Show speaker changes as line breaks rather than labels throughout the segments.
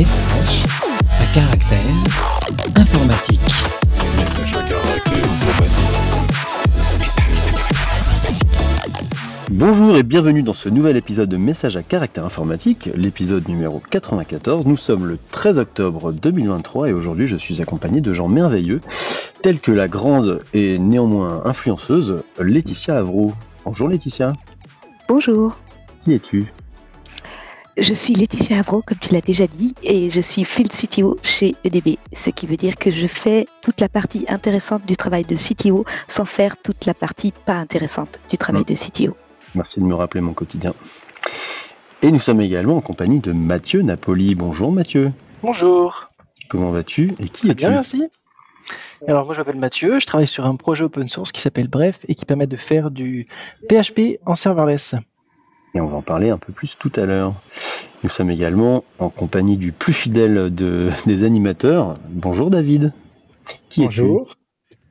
Message à caractère informatique.
Message à caractère informatique.
Bonjour et bienvenue dans ce nouvel épisode de Message à caractère informatique, l'épisode numéro 94. Nous sommes le 13 octobre 2023 et aujourd'hui je suis accompagné de gens merveilleux tels que la grande et néanmoins influenceuse Laetitia Avro. Bonjour Laetitia,
Bonjour,
qui es-tu?
Je suis Laetitia Avro, comme tu l'as déjà dit, et je suis Field CTO chez EDB, ce qui veut dire que je fais toute la partie intéressante du travail de CTO sans faire toute la partie pas intéressante du travail de CTO.
Merci de me rappeler mon quotidien. Et nous sommes également en compagnie de Mathieu Napoli. Bonjour Mathieu,
Bonjour.
comment vas-tu et qui
Très
es-tu
bien, merci. Alors moi je m'appelle Mathieu, je travaille sur un projet open source qui s'appelle Bref et qui permet de faire du PHP en serverless.
Et on va en parler un peu plus tout à l'heure. Nous sommes également en compagnie du plus fidèle de- des animateurs. Bonjour David. Qui
Bonjour,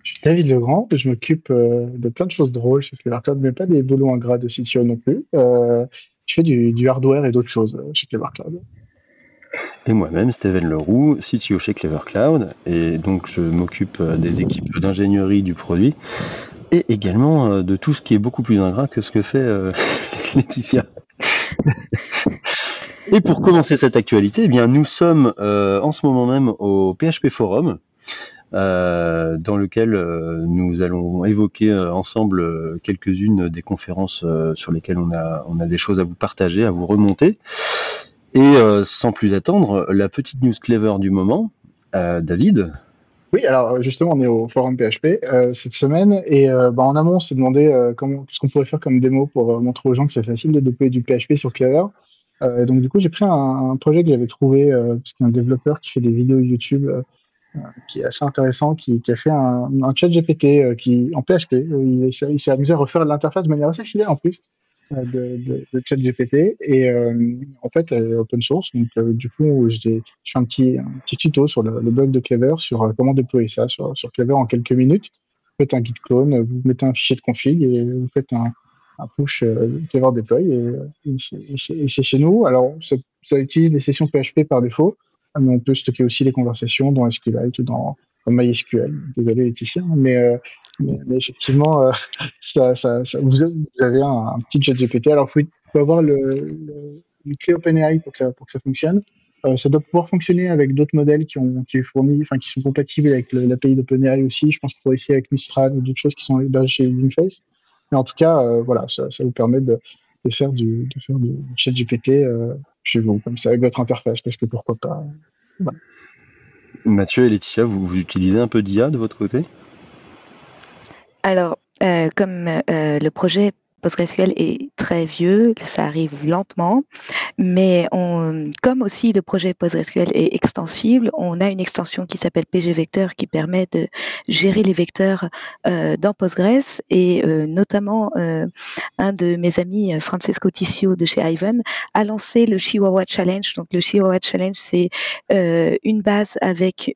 je suis David Legrand, je m'occupe euh, de plein de choses drôles chez Clevercloud, mais pas des boulots ingrats de CTO non plus. Euh, je fais du, du hardware et d'autres choses euh, chez Clevercloud.
Et moi-même, Steven Leroux, CTO chez Clever Cloud. Et donc, je m'occupe des équipes d'ingénierie du produit et également de tout ce qui est beaucoup plus ingrat que ce que fait Laetitia. et pour commencer cette actualité, eh bien, nous sommes euh, en ce moment même au PHP Forum. euh, dans lequel euh, nous allons évoquer ensemble quelques-unes des conférences sur lesquelles on a, on a des choses à vous partager, à vous remonter. Et sans plus attendre, la petite news clever du moment, David.
Oui, alors justement, on est au forum PHP euh, cette semaine et euh, bah, en amont, on s'est demandé euh, comment, ce qu'on pourrait faire comme démo pour euh, montrer aux gens que c'est facile de déployer du PHP sur Clever. Euh, donc du coup, j'ai pris un, un projet que j'avais trouvé euh, parce qu'il y a un développeur qui fait des vidéos YouTube euh, euh, qui est assez intéressant, qui, qui a fait un, un chat GPT euh, qui, en PHP. Euh, il s'est il s'est amusé à refaire l'interface de manière assez fidèle en plus euh, de, de, de chat GPT et euh, en fait elle est open source. Donc euh, du coup, j'ai je fais un petit, un petit tuto sur le, le bug de Clever sur euh, comment déployer ça sur, sur Clever en quelques minutes. Vous faites un git clone, vous mettez un fichier de config et vous faites un, push euh, Clever deploy et, euh, c'est- chez nous. Alors ça utilise les sessions PHP par défaut, mais on peut stocker aussi les conversations dans SQLite ou dans, dans MySQL. Désolé Laetitia, mais, euh, effectivement, euh, ça, vous, avez- un, petit chat GPT. Alors il faut, avoir une clé OpenAI pour que ça, fonctionne. Euh, ça doit pouvoir fonctionner avec d'autres modèles qui ont qui est fourni, enfin qui sont compatibles avec l'API d'OpenAI aussi. Je pense qu'il faut essayer avec Mistral ou d'autres choses qui sont hébergées chez Wingface. Mais en tout cas, voilà, ça, vous permet de, faire du chat GPT chez vous, comme ça, avec votre interface, parce que pourquoi pas.
Mathieu et Laetitia, vous, utilisez un peu d'IA de votre côté?
Alors, euh, comme euh, le projet PostgreSQL est très vieux, ça arrive lentement, mais comme aussi le projet PostgreSQL est extensible, on a une extension qui s'appelle PG Vector qui permet de gérer les vecteurs euh, dans Postgres et euh, notamment euh, un de mes amis, Francesco Tissio de chez Ivan, a lancé le Chihuahua Challenge. Donc le Chihuahua Challenge, c'est une base avec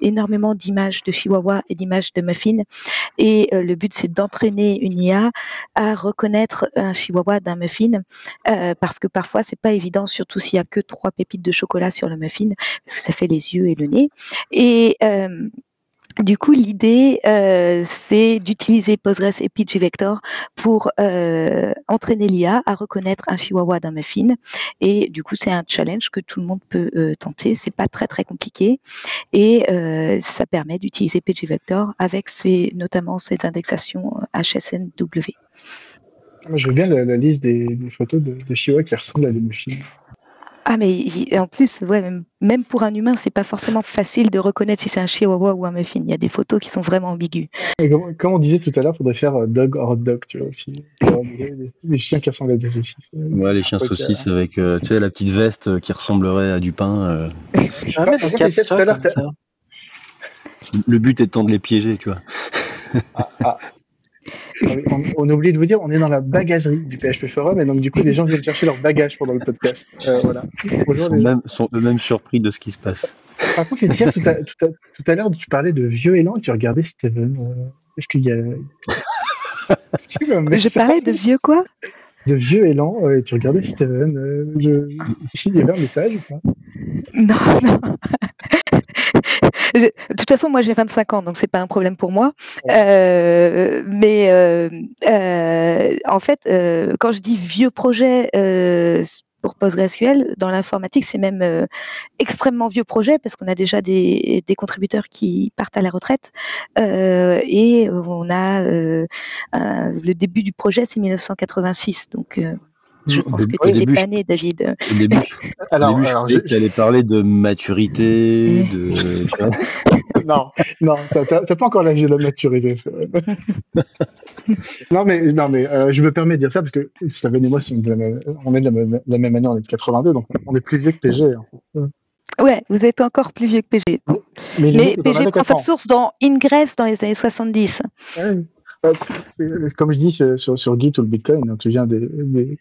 énormément d'images de Chihuahua et d'images de muffins et le but, c'est d'entraîner une IA à reconnaître un chihuahua d'un muffin, euh, parce que parfois, c'est pas évident, surtout s'il y a que trois pépites de chocolat sur le muffin, parce que ça fait les yeux et le nez. Et euh, du coup, l'idée, euh, c'est d'utiliser Postgres et pgvector pour entraîner l'IA à reconnaître un chihuahua d'un muffin. Et du coup, c'est un challenge que tout le monde peut tenter. C'est pas très très compliqué et ça permet d'utiliser pgvector avec notamment ses indexations HSNW.
Moi, je veux bien la, la liste des, des photos de, de Chihuahua qui ressemblent à des muffins.
Ah mais il- en plus, ouais, même, même pour un humain, c'est pas forcément facile de reconnaître si c'est un chihuahua ou un muffin. Il y a des photos qui sont vraiment ambiguës.
Comme, comme on disait tout à l'heure, il faudrait faire euh, dog or dog, tu vois aussi. Des chiens qui ressemblent à des saucisses.
Ouais, les chiens saucisses avec, euh, tu sais, la petite veste euh, qui ressemblerait à du pain. euh.
Fait, Laetitia, tout à l'heure.
Le but étant de les piéger, tu vois.
Ah oui, on, on a oublié de vous dire, on est dans la bagagerie du PHP Forum et donc du coup, des gens viennent chercher leur bagage pendant le podcast. Euh, voilà.
Ils sont,
les
même, sont eux-mêmes surpris de ce qui se passe.
Par contre, Laetitia, tout à, tout, à, tout à l'heure, tu parlais de vieux élan et tu regardais Steven. Euh, Est-ce qu'il y a.
Je parlais de vieux quoi?
De vieux élan euh, et tu regardais Steven. Euh, je... Il y avait un message ou pas?
Non, non. De toute façon, moi j'ai 25 ans, donc c'est pas un problème pour moi. Euh, mais euh, euh, en fait, euh, quand je dis vieux projet euh, pour PostgreSQL, dans l'informatique, c'est même euh, extrêmement vieux projet parce qu'on a déjà des, des contributeurs qui partent à la retraite euh, et on a euh, un- le début du projet, c'est 1986. Donc, euh, je
Au
pense que tu
au
n'étais
début,
pas né, David.
Au début,
Alors,
début, je
alors, je-
que tu allais parler de maturité, de.
non, non, t'as- pas encore l'âge de la maturité. non, mais, non, mais euh, je me permets de dire ça parce que Steven et moi, on est de la même, on est de la même, la même année, on est de 82, donc on est plus vieux que PG. hein.
Ouais, vous êtes encore plus vieux que PG.
Mais,
PG prend sa source dans Ingress dans les années 70.
Ouais. Comme je dis sur, sur, sur Git ou le Bitcoin, hein, tu viens des, des,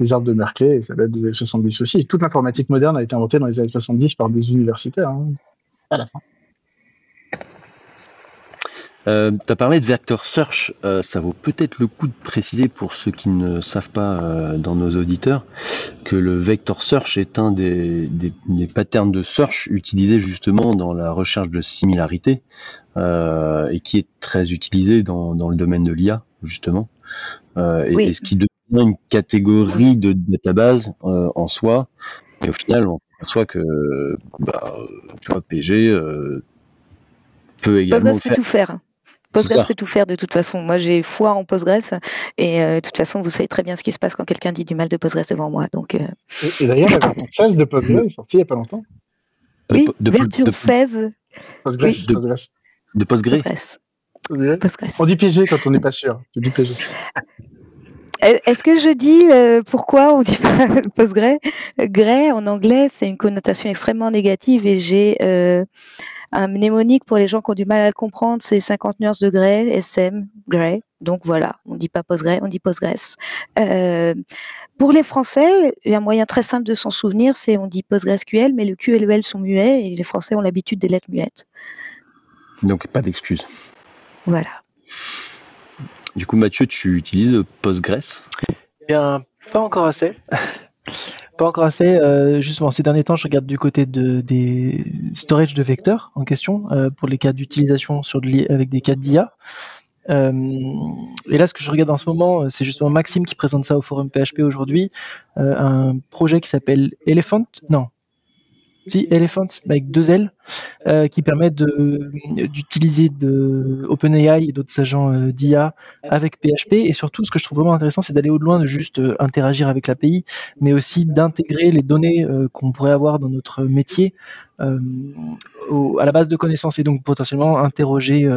des arbres de Merkley et ça date des années 70 aussi. Toute l'informatique moderne a été inventée dans les années 70 par des universitaires. hein, à la fin.
Euh, tu as parlé de Vector Search, euh, ça vaut peut-être le coup de préciser pour ceux qui ne savent pas euh, dans nos auditeurs que le Vector Search est un des, des, des patterns de search utilisés justement dans la recherche de similarité euh, et qui est très utilisé dans, dans le domaine de l'IA justement euh, et,
Oui.
et ce qui une catégorie de database euh, en soi et au final on perçoit que bah, tu vois PG euh, peut également
Postgres peut tout faire. Postgres peut tout faire de toute façon. Moi, j'ai foi en Postgres et euh, de toute façon, vous savez très bien ce qui se passe quand quelqu'un dit du mal de Postgres devant moi. Donc, euh,
Et, et d'ailleurs, la version 16 de Postgres est sortie il n'y a pas longtemps.
Oui,
de,
version
de-
16
Postgres,
Oui.
De-
Postgres.
de Postgre.
Postgres. Postgres.
On dit PG quand on n'est pas sûr. Tu dis PG.
Est-ce que je dis euh, pourquoi on dit pas Postgre Grey en anglais, c'est une connotation extrêmement négative et j'ai euh, un mnémonique pour les gens qui ont du mal à le comprendre, c'est 50 nuances de grey, SM, grey. Donc voilà, on dit pas Postgre, on dit Postgres. Euh, pour les Français, il y a un moyen très simple de s'en souvenir, c'est on dit PostgreSQL, mais le Q et le L sont muets et les Français ont l'habitude des lettres muettes.
Donc pas d'excuses.
Voilà.
Du coup, Mathieu, tu utilises Postgres.
Eh bien, pas encore assez. pas encore assez. euh, justement, ces derniers temps, je regarde du côté de, des storage de vecteurs en question euh, pour les cas d'utilisation avec des cas d'IA. Euh, et là, ce que je regarde en ce moment, c'est justement Maxime qui présente ça au forum PHP aujourd'hui, un projet qui s'appelle Elephant. Non. Si, Elephant, avec deux L, euh, qui permet d'utiliser OpenAI et d'autres agents euh, d'IA avec PHP. Et surtout, ce que je trouve vraiment intéressant, c'est d'aller au-delà de juste euh, interagir avec l'API, mais aussi d'intégrer les données qu'on pourrait avoir dans notre métier à la base de connaissances et donc potentiellement interroger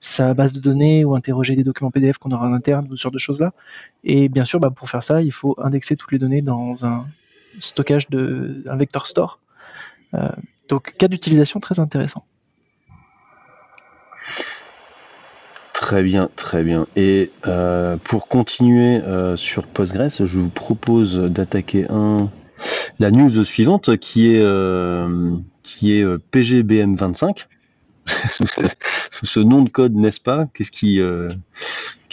sa base de données ou interroger des documents PDF qu'on aura en interne ou ce genre de choses-là. Et bien sûr, bah, pour faire ça, il faut indexer toutes les données dans un stockage de un vector store. Euh, donc, cas d'utilisation très intéressant.
Très bien, très bien. Et euh, pour continuer euh, sur Postgres, je vous propose d'attaquer un la news suivante qui est euh, qui est euh, PGBM25 sous, ce, nom de code, n'est-ce pas? Qu'est-ce qui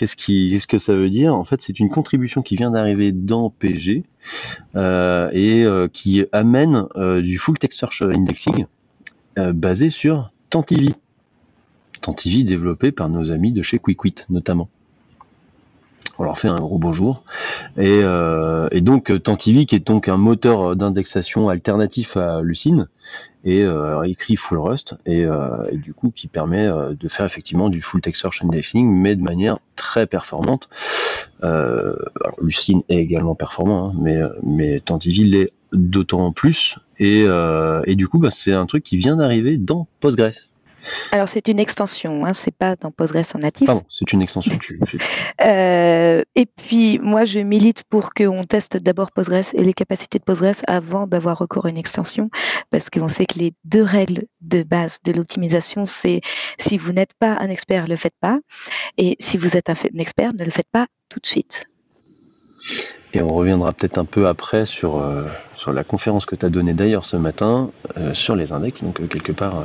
qu'est-ce que ça veut dire? En fait, c'est une contribution qui vient d'arriver dans PG euh, et euh, qui amène euh, du full text search indexing basé sur Tantivy. Tantivy développé par nos amis de chez QuickWit notamment. On leur fait un gros bonjour. Et, et donc Tantivy qui est donc un moteur d'indexation alternatif à Lucene et euh, écrit full Rust et, euh, et du coup qui permet euh, de faire effectivement du full text search indexing mais de manière très performante. Alors Lucene est également performant, hein, mais, mais l'est d'autant plus et, et du coup bah, c'est un truc qui vient d'arriver dans Postgres.
Alors c'est une extension, hein, c'est pas dans Postgres en natif.
Pardon, c'est une extension. Tu,
Euh, et puis moi je milite pour qu'on teste d'abord Postgres et les capacités de Postgres avant d'avoir recours à une extension, parce qu'on sait que les deux règles de base de l'optimisation, c'est si vous n'êtes pas un expert, le faites pas, et si vous êtes un expert, ne le faites pas tout de suite.
Et on reviendra peut-être un peu après sur, euh, sur la conférence que tu as donnée d'ailleurs ce matin euh, sur les index. Donc, euh, quelque part,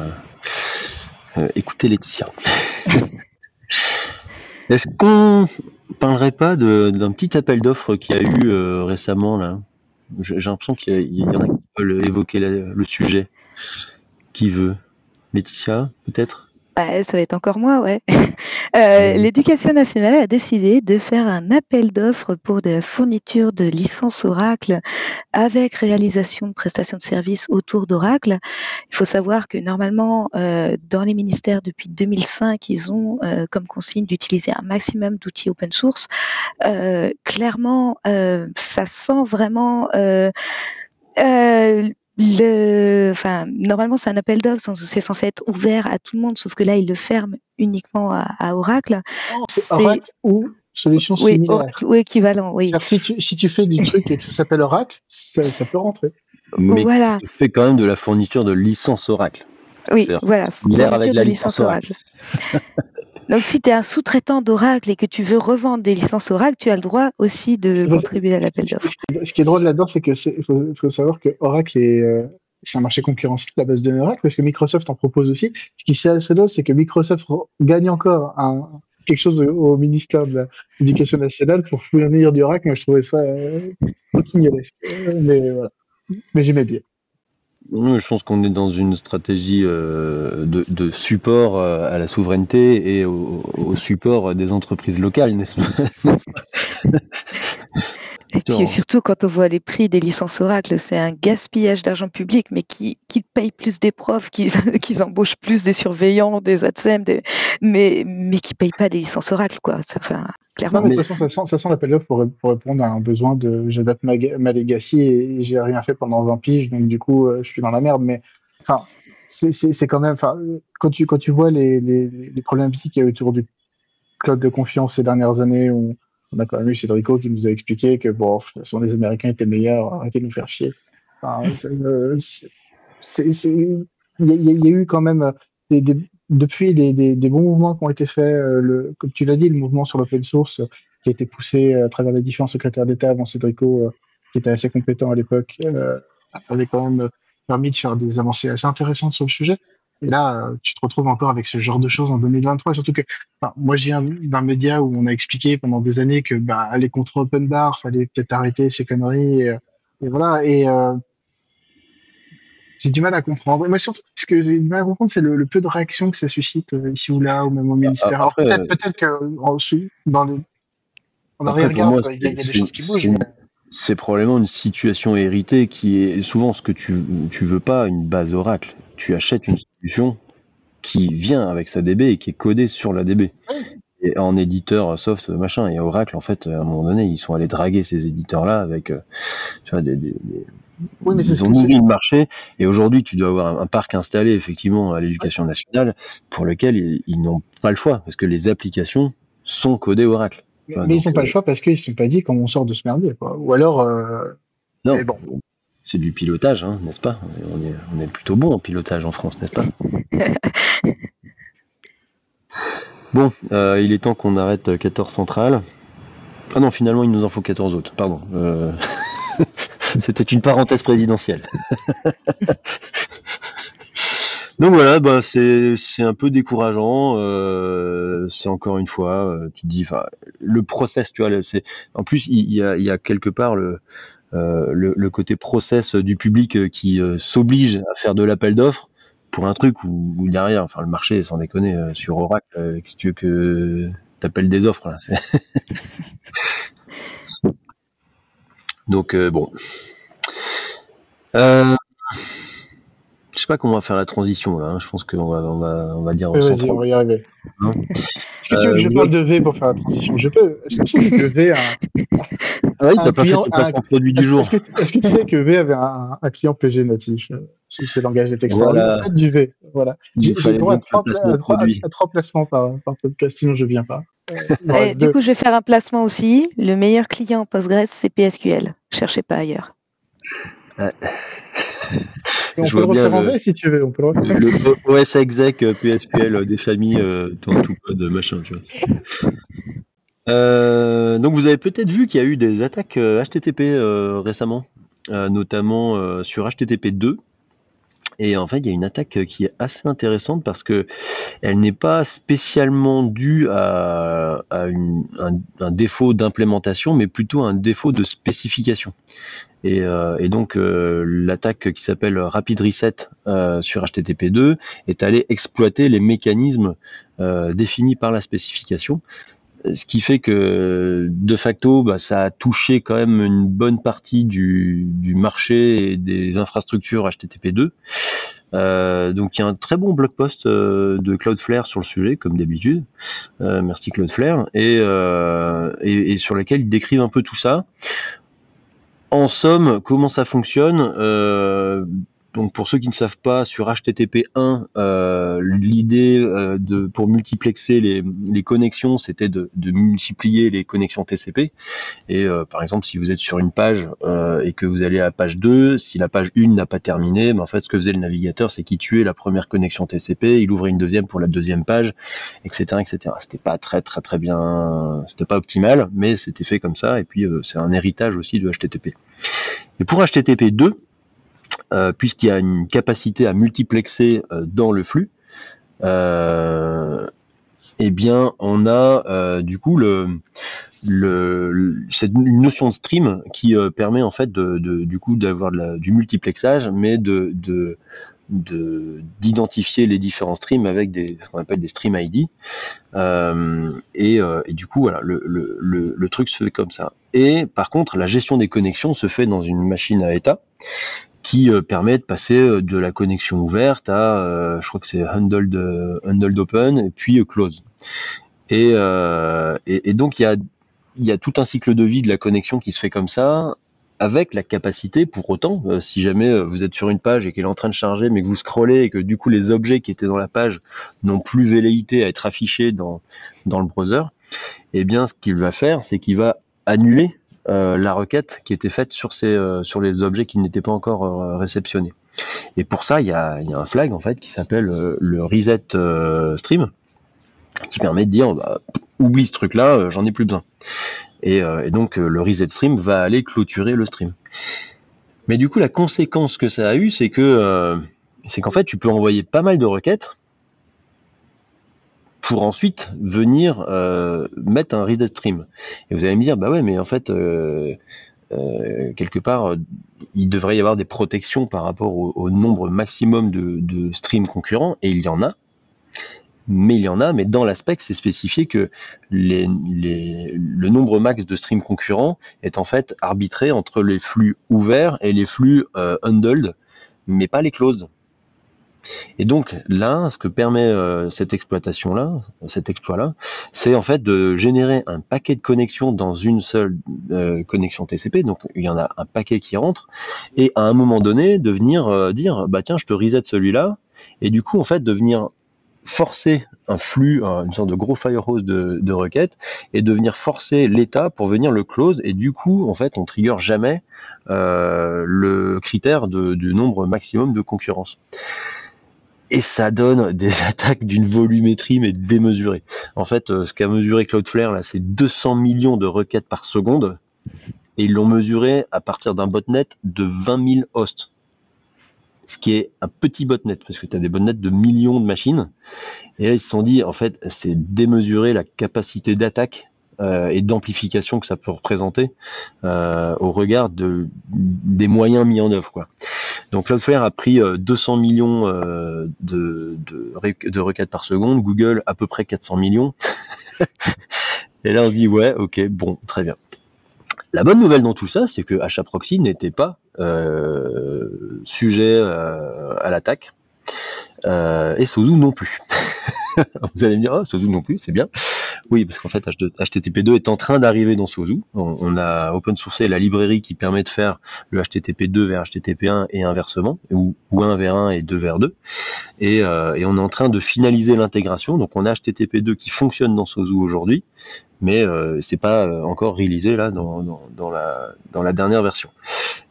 euh, écoutez Laetitia. Est-ce qu'on parlerait pas d'un petit appel d'offres qu'il y a eu euh, récemment là? J'ai l'impression qu'il y, en a qui veulent évoquer le sujet. Qui veut? Laetitia, peut-être?
Bah, ça va être encore moi, ouais. Euh,
Vas-y.
L'éducation nationale a décidé de faire un appel d'offres pour de la fourniture de licences Oracle avec réalisation de prestations de services autour d'Oracle. Il faut savoir que normalement, euh, dans les ministères depuis 2005, ils ont euh, comme consigne d'utiliser un maximum d'outils open source. Euh, clairement, euh, ça sent vraiment euh, euh, le, enfin, normalement, c'est un appel d'offres, c'est censé être ouvert à tout le monde, sauf que là, ils le ferment uniquement à, à Oracle.
Oracle ou solution
Oui,
similaire.
Oracle ou équivalent, oui.
Si tu, si tu fais du truc et que ça s'appelle Oracle, ça, ça peut rentrer.
Mais
Voilà,
qui fait quand même de la fourniture de licence Oracle.
oui, voilà.
similaire avec
fourniture
la licence
Oracle. Donc, si tu es un sous-traitant d'Oracle et que tu veux revendre des licences Oracle, tu as le droit aussi de contribuer à l'appel d'offres.
Ce qui est- drôle là-dedans, c'est que c'est, faut, faut savoir que Oracle est, euh, c'est un marché concurrentiel à la base de Oracle parce que Microsoft en propose aussi. Ce qui est assez drôle, c'est que Microsoft gagne encore un, quelque chose au, ministère de l'Éducation nationale pour fournir du Oracle. Moi, je trouvais ça euh. Euh, Mais voilà. Mais j'aimais bien.
Je pense qu'on est dans une stratégie euh, de, support euh, à la souveraineté et au support des entreprises locales, n'est-ce pas?
Et puis
Genre.
surtout quand on voit les prix des licences Oracle, c'est un gaspillage d'argent public, mais qui, qui paye plus des profs, qui, qui embauchent plus des surveillants, des ATSEM, des, mais, mais qui payent pas des licences Oracle, quoi. Ça, Enfin,
Non,
clairement.
mais de toute façon, ça sent, ça sent l'appel d'offres pour, pour répondre à un besoin de j'adapte ma, ma legacy et j'ai rien fait pendant 20 piges, donc du coup, euh, je suis dans la merde. Mais enfin, c'est- c'est c'est quand même, enfin, quand tu, quand tu vois les, les, les problématiques qu'il y a autour du cloud de confiance ces dernières années, où on a quand même eu Cédrico qui nous a expliqué que bon, de toute façon, les Américains étaient meilleurs, arrêtez de nous faire chier. Enfin, c'est, euh, il y, a- y eu quand même des, des- depuis des, bons mouvements qui ont été faits, euh, le, comme tu l'as dit, le mouvement sur l'open source euh, qui a été poussé euh, à travers les différents secrétaires d'État avant Cédrico, euh, qui était assez compétent à l'époque, euh, avait quand même permis de faire des avancées assez intéressantes sur le sujet. Et là, euh, tu te retrouves encore avec ce genre de choses en 2023. Surtout que, enfin, moi, je viens d'un média où on a expliqué pendant des années que, bah, aller contre open bar, fallait peut-être arrêter ces conneries. Et, euh, et voilà. Et euh, j'ai du mal à comprendre. Mais surtout, ce que j'ai du mal à comprendre, c'est le, le peu de réaction que ça suscite ici ou là, ou même au ministère. Alors
après,
peut-être, peut-être que en dessous, dans les, en
Après, pour
arrière-garde,
moi,
il y a, a des choses qui bougent. mais-
C'est probablement une situation héritée qui est souvent ce que tu, tu veux pas, une base Oracle. Tu achètes une solution qui vient avec sa DB et qui est codée sur la DB. Et en éditeur soft, machin. Et Oracle, en fait, à un moment donné, ils sont allés draguer ces éditeurs-là avec, euh, tu vois, des, des- des-
Oui, mais c'est ce
ils ont nourri le marché. Et aujourd'hui, tu dois avoir un, un parc installé, effectivement, à l'éducation nationale, pour lequel ils, ils n'ont pas le choix, parce que les applications sont codées Oracle.
Mais,
Enfin,
mais ils n'ont pas
euh,
le choix parce qu'ils ne se sont pas dit comment on sort de ce merdier. Quoi. Ou alors, euh,
Non,
Mais bon.
c'est du pilotage, hein, n'est-ce pas? On est, on est plutôt bon en pilotage en France, n'est-ce pas? Bon, euh, il est temps qu'on arrête euh, 14 centrales. Ah non, finalement, il nous en faut 14 autres, pardon. Euh, C'était une parenthèse présidentielle. Donc voilà, bah c'est c'est un peu décourageant. euh, c'est encore une fois, euh, tu te dis, le process, tu vois, c'est en plus il y a, y a quelque part le euh, le, le côté process du public euh, qui euh, s'oblige à faire de l'appel d'offres pour un truc où, où derrière, enfin le marché, sans déconner, sur Oracle, si tu veux que t'appelles des offres là. Donc bon. Euh, sais pas comment on va faire la transition là. hein. Je pense qu'on va, on va, on va dire
oui, vas-y,
130.
on va y arriver.
Hein
Est-ce que tu veux que je
Euh,
parle de V pour faire la transition? Je peux. Est-ce que tu sais que V a un,
Ah oui, t'as pas fait
client-
ton placement
un-
produit du jour.
est-ce que, est-ce que tu sais que V avait un, un client PG natif euh, Si ce langage est extraordinaire.
Voilà.
Peut-être du V. Voilà.
Il
J'ai droit à trois,
le placement
à, trois,
produit.
à trois placements par, par podcast, sinon je viens pas. Euh, reste
du coup, je vais faire un placement aussi. Le meilleur client Postgres, c'est PSQL. Cherchez pas ailleurs.
Et on
je
peut le refaire en V si tu veux. On peut le refaire.
le OS exec euh, PSQL euh, des familles, euh, tout, code machin, tu vois. Euh, donc vous avez peut-être vu qu'il y a eu des attaques HTTP euh, récemment, euh, notamment sur HTTP 2. Et en fait, il y a une attaque qui est assez intéressante parce que elle n'est pas spécialement due à, à un, défaut d'implémentation, mais plutôt un défaut de spécification. Et, euh, donc euh, l'attaque qui s'appelle Rapid Reset euh, sur HTTP2 est allée exploiter les mécanismes euh, définis par la spécification. Ce qui fait que de facto, bah, ça a touché quand même une bonne partie du, du marché et des infrastructures HTTP2. Euh, donc il y a un très bon blog post euh, de Cloudflare sur le sujet, comme d'habitude. Euh, merci Cloudflare, et, euh, et, et sur lequel ils décrivent un peu tout ça. En somme, comment ça fonctionne euh, donc pour ceux qui ne savent pas, sur HTTP1, euh, l'idée euh, de pour multiplexer les, les connexions, c'était de, de multiplier les connexions TCP. Et euh, par exemple, si vous êtes sur une page euh, et que vous allez à la page 2, si la page 1 n'a pas terminé, mais en fait ce que faisait le navigateur, c'est qu'il tuait la première connexion TCP, il ouvrait une deuxième pour la deuxième page, etc., etc. C'était pas très très très bien, c'était pas optimal, mais c'était fait comme ça. Et puis euh, c'est un héritage aussi de HTTP. Et pour HTTP 2, euh, puisqu'il y a une capacité à multiplexer euh, dans le flux, euh, eh bien, on a euh, du coup une notion de stream qui euh, permet en fait du coup d'avoir du multiplexage, mais de de- de- d'identifier les différents streams avec des ce qu'on appelle des stream ID. Euh, et, euh, du coup, voilà, le truc se fait comme ça. Et par contre, la gestion des connexions se fait dans une machine à état qui euh, permet de passer euh, de la connexion ouverte à, euh, je crois que c'est handled, handled open et puis close. Et, et, et donc il y a, y a tout un cycle de vie de la connexion qui se fait comme ça, avec la capacité, pour autant, euh, si jamais vous êtes sur une page et qu'elle est en train de charger, mais que vous scrollez et que du coup les objets qui étaient dans la page n'ont plus velléité à être affichés dans, dans le browser, eh bien ce qu'il va faire, c'est qu'il va annuler la requête qui était faite sur, ces, euh, les objets qui n'étaient pas encore euh, réceptionnés. Et pour ça, il y a, un flag en fait qui s'appelle euh, le reset euh, stream, qui permet de dire bah, oublie ce truc-là, euh, j'en ai plus besoin. Et, euh, donc euh, le reset stream va aller clôturer le stream. Mais du coup, la conséquence que ça a eu, c'est que euh, c'est qu'en fait, tu peux envoyer pas mal de requêtes pour ensuite venir euh, mettre un reset stream. Et vous allez me dire, bah ouais, mais en fait, euh, euh, quelque part, il devrait y avoir des protections par rapport au, nombre maximum de, streams concurrents, et il y en a. Mais il y en a, mais dans l'aspect, c'est spécifié que le nombre max de streams concurrents est en fait arbitré entre les flux ouverts et les flux handled, mais pas les closed. Et donc là, ce que permet euh, cette exploitation-là, cet exploit-là, c'est en fait de générer un paquet de connexions dans une seule euh, connexion TCP. Donc il y en a un paquet qui rentre, et à un moment donné, de venir euh, dire, bah tiens, je te reset celui-là, et du coup en fait de venir forcer un flux, un- une sorte de gros firehose de, de requêtes, et de venir forcer l'état pour venir le close, et du coup en fait on trigger jamais le critère de, du nombre maximum de concurrence et ça donne des attaques d'une volumétrie mais démesurée. En fait, euh, ce qu'a mesuré Cloudflare là, c'est 200 millions de requêtes par seconde, et ils l'ont mesuré à partir d'un botnet de 20 000 hosts. Ce qui est un petit botnet, parce que tu as des botnets de millions de machines. Et là, ils se sont dit, en fait, c'est démesurer la capacité d'attaque euh, et d'amplification que ça peut représenter euh, au regard de, des moyens mis en œuvre. Quoi. Donc Cloudflare a pris euh, 200 millions euh, de, requêtes par seconde, Google à peu près 400 millions. Et là on se dit ouais, ok, bon, très bien. La bonne nouvelle dans tout ça, c'est que HAProxy n'était pas euh, sujet euh, à l'attaque. Euh, et Sozu non plus. Vous allez me dire, oh, Sozu non plus, c'est bien. Oui, parce qu'en fait, HTTP2 est en train d'arriver dans Sozu. On, a open sourcé la librairie qui permet de faire le HTTP2 vers HTTP1 et inversement, ou, ou 1 vers 1 et 2 vers 2. Et, euh, et on est en train de finaliser l'intégration. Donc on a HTTP2 qui fonctionne dans Sozu aujourd'hui, mais euh, c'est pas euh, encore réalisé là dans la dernière version.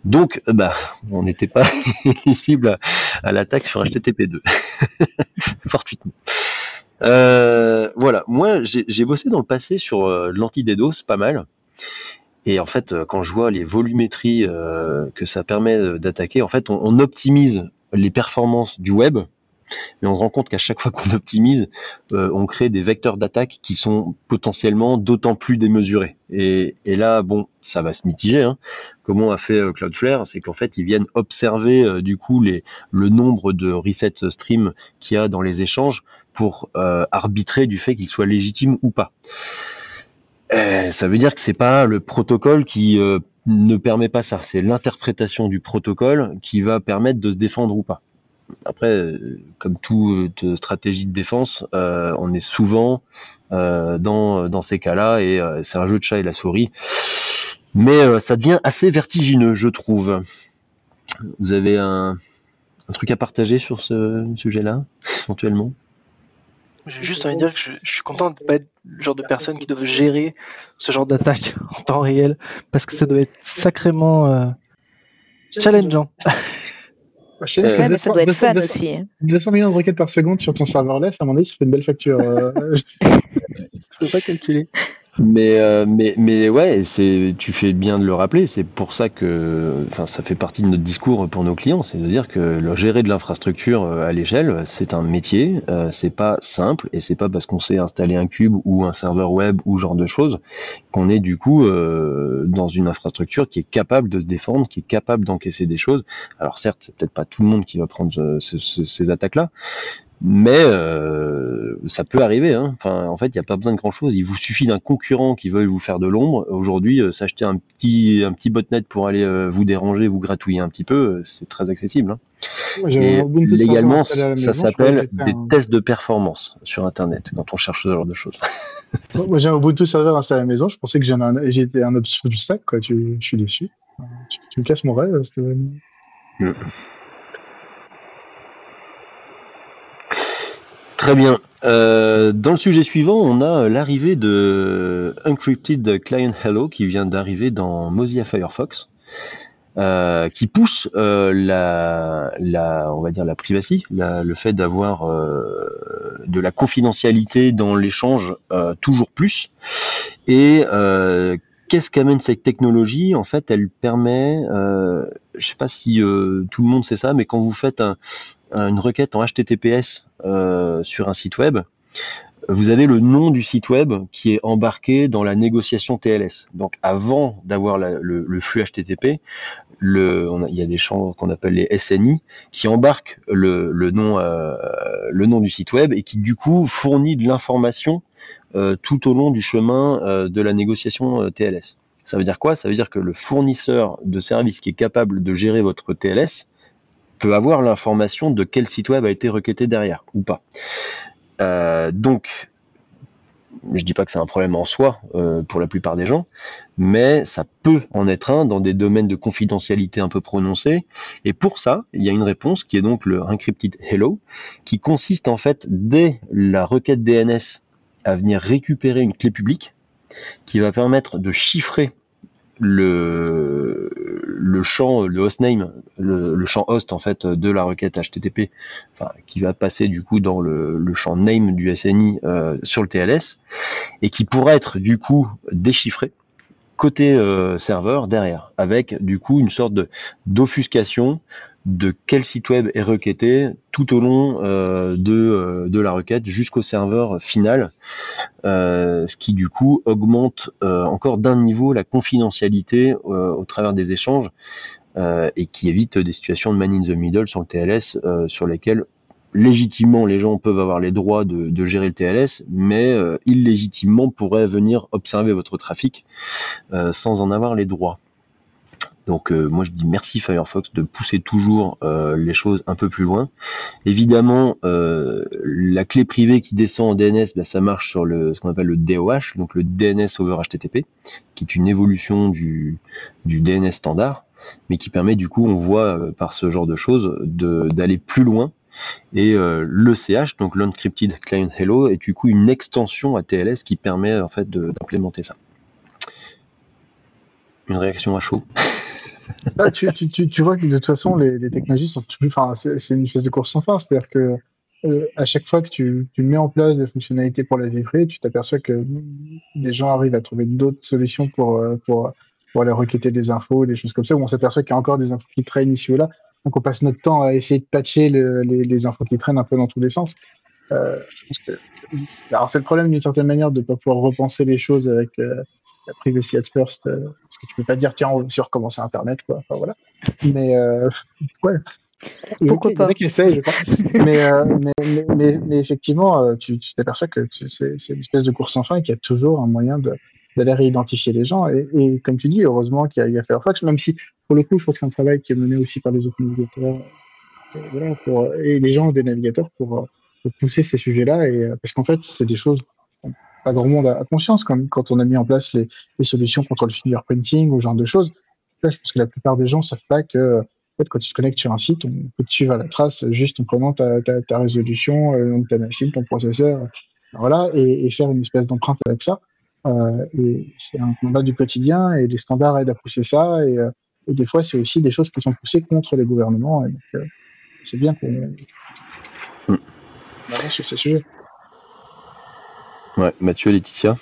Donc, euh, bah, on n'était pas éligible à, à l'attaque sur HTTP2, fortuitement. Euh, voilà, moi j'ai bossé dans le passé sur euh, l'anti-DDoS pas mal. Et en fait, euh, quand je vois les volumétries euh, que ça permet euh, d'attaquer, en fait, on, on optimise les performances du web, mais on se rend compte qu'à chaque fois qu'on optimise, euh, on crée des vecteurs d'attaque qui sont potentiellement d'autant plus démesurés. Et, là, bon, ça va se mitiger. Hein. Comment a fait euh, Cloudflare C'est qu'en fait, ils viennent observer euh, du coup le nombre de resets stream qu'il y a dans les échanges pour arbitrer du fait qu'ils soient légitimes ou pas. Ça veut dire que c'est pas le protocole qui ne permet pas ça, c'est l'interprétation du protocole qui va permettre de se défendre ou pas. Après, comme toute stratégie de défense, euh, on est souvent euh, dans, dans ces cas-là et euh, c'est un jeu de chat et la souris. Mais euh, ça devient assez vertigineux, je trouve. Vous avez un, un truc à partager sur ce sujet-là, éventuellement?
J'ai juste envie de dire que je, je suis content de ne pas être le genre de personne qui doit gérer ce genre d'attaque en temps réel parce que ça doit être sacrément euh, challengeant.
Ouais, mais ça doit être 200, fun 200, aussi. Hein.
200 millions de requêtes par seconde sur ton serverless, à mon avis, ça fait une belle facture. euh,
Je peux pas calculer.
Mais, euh, mais, mais ouais, c'est, tu fais bien de le rappeler. C'est pour ça que, enfin, ça fait partie de notre discours pour nos clients, c'est de dire que le gérer de l'infrastructure euh, à l'échelle, c'est un métier. Euh, c'est pas simple et c'est pas parce qu'on sait installer un cube ou un serveur web ou genre de choses qu'on est du coup euh, dans une infrastructure qui est capable de se défendre, qui est capable d'encaisser des choses. Alors certes, c'est peut-être pas tout le monde qui va prendre ce, ce, ces attaques-là, mais euh, ça peut arriver. Hein. Enfin, en fait, il n'y a pas besoin de grand-chose. Il vous suffit d'un concurrent qui veuille vous faire de l'ombre. Aujourd'hui, euh, s'acheter un petit un petit botnet pour aller euh, vous déranger, vous gratouiller un petit peu, c'est très accessible. Hein.
Moi,
Et légalement, ça s'appelle des
un-
tests de performance sur Internet quand on cherche ce genre de choses.
Moi, j'ai un Ubuntu serveur installé à la maison. Je pensais que j'étais un, obstacle, quoi. Tu, je suis déçu. Tu, tu me casses mon rêve, Stéphane.
Très bien. Euh, dans le sujet suivant, on a l'arrivée de Encrypted Client Hello qui vient d'arriver dans Mozilla Firefox, euh, qui pousse euh, la, la, on va dire la privacy, la- le fait d'avoir euh, de la confidentialité dans l'échange euh, toujours plus. Et euh, qu'est-ce qu'amène cette technologie? En fait, elle permet, euh, je sais pas si euh, tout le monde sait ça, mais quand vous faites un, un- une requête en HTTPS euh, sur un site web, vous avez le nom du site web qui est embarqué dans la négociation TLS. Donc avant d'avoir le, flux HTTP, il y a des champs qu'on appelle les SNI qui embarquent le, le nom, euh, le nom du site web et qui du coup fournit de l'information euh, tout au long du chemin euh, de la négociation TLS. Ça veut dire quoi? Ça veut dire que le fournisseur de service qui est capable de gérer votre TLS peut avoir l'information de quel site web a été requêté derrière ou pas. Euh, donc, je dis pas que c'est un problème en soi euh, pour la plupart des gens, mais ça peut en être un dans des domaines de confidentialité un peu prononcés. Et pour ça, il y a une réponse qui est donc le encrypted hello, qui consiste en fait dès la requête DNS à venir récupérer une clé publique qui va permettre de chiffrer le, le champ, le hostname, le, le champ host en fait de la requête HTTP, enfin qui va passer du coup dans le, champ name du SNI euh, sur le TLS et qui pourra être du coup déchiffré côté euh, serveur derrière, avec du coup une sorte d'offuscation de quel site web est requêté tout au long euh, de, euh, de la requête jusqu'au serveur final, euh, ce qui du coup augmente encore d'un niveau la confidentialité au travers des échanges et qui évite des situations de man in the middle sur le TLS sur lesquelles légitimement les gens peuvent avoir les droits de, de gérer le TLS, mais illégitimement pourraient venir observer votre trafic sans en avoir les droits. Donc euh, moi je dis merci Firefox de pousser toujours euh, les choses un peu plus loin. Évidemment, euh, la clé privée qui descend en DNS, ben, ça marche sur le ce qu'on appelle le DOH, donc le DNS over HTTP, qui est une évolution du, DNS standard, mais qui permet du coup, on voit par ce genre de choses, d'aller plus loin. Et euh, l'ECH, donc l'Encrypted Client Hello, est du coup une extension à TLS qui permet en fait d'implémenter ça. Une réaction à chaud.
Ah, tu, vois que de toute façon, les, les technologies sont. Enfin, c'est une espèce de course sans fin. C'est-à-dire que euh, à chaque fois que tu, mets en place des fonctionnalités pour la vie privée, tu t'aperçois que des gens arrivent à trouver d'autres solutions pour, euh, pour, pour aller requêter des infos, des choses comme ça, où on s'aperçoit qu'il y a encore des infos qui traînent ici ou là. donc on passe notre temps à essayer de patcher le- les, infos qui traînent un peu dans tous les sens. Euh, alors c'est le problème d'une certaine manière de ne pas pouvoir repenser les choses avec la privacy at first, euh, parce que tu peux pas dire tiens on veut aussi recommencer Internet quoi. Enfin voilà. Mais euh, ouais. Il y a-
Pourquoi
il y a
pas
qui essayent, je pense. mais, euh, mais, mais, mais, mais effectivement, euh, tu t'aperçois que c'est une espèce de course sans fin et qu'il y a toujours un moyen d'aller réidentifier les gens. Et, et comme tu dis, heureusement qu'il y, a- il y a Firefox, même si pour le coup, je crois que c'est un travail qui est mené aussi par les autres navigateurs et, voilà, pour, et les gens des navigateurs pour, euh, pour pousser ces sujets-là. Et euh, parce qu'en fait, c'est des choses pas grand monde a conscience comme quand on a mis en place les, les solutions contre le fingerprinting ou ce genre de choses. Là, je pense que la plupart des gens savent pas que en fait, quand tu te connectes sur un site, on peut te suivre à la trace juste en prenant ta, ta, ta résolution, euh, le nom de ta machine, ton processeur, voilà, et, et faire une espèce d'empreinte avec ça. Euh, et c'est un combat du quotidien et les standards aident à pousser ça. Et, euh, et des fois, c'est aussi des choses qui sont poussées contre les gouvernements. Et donc, euh, c'est bien qu'on
Mm.
avance sur ces sujets.
Ouais, Mathieu et Laetitia,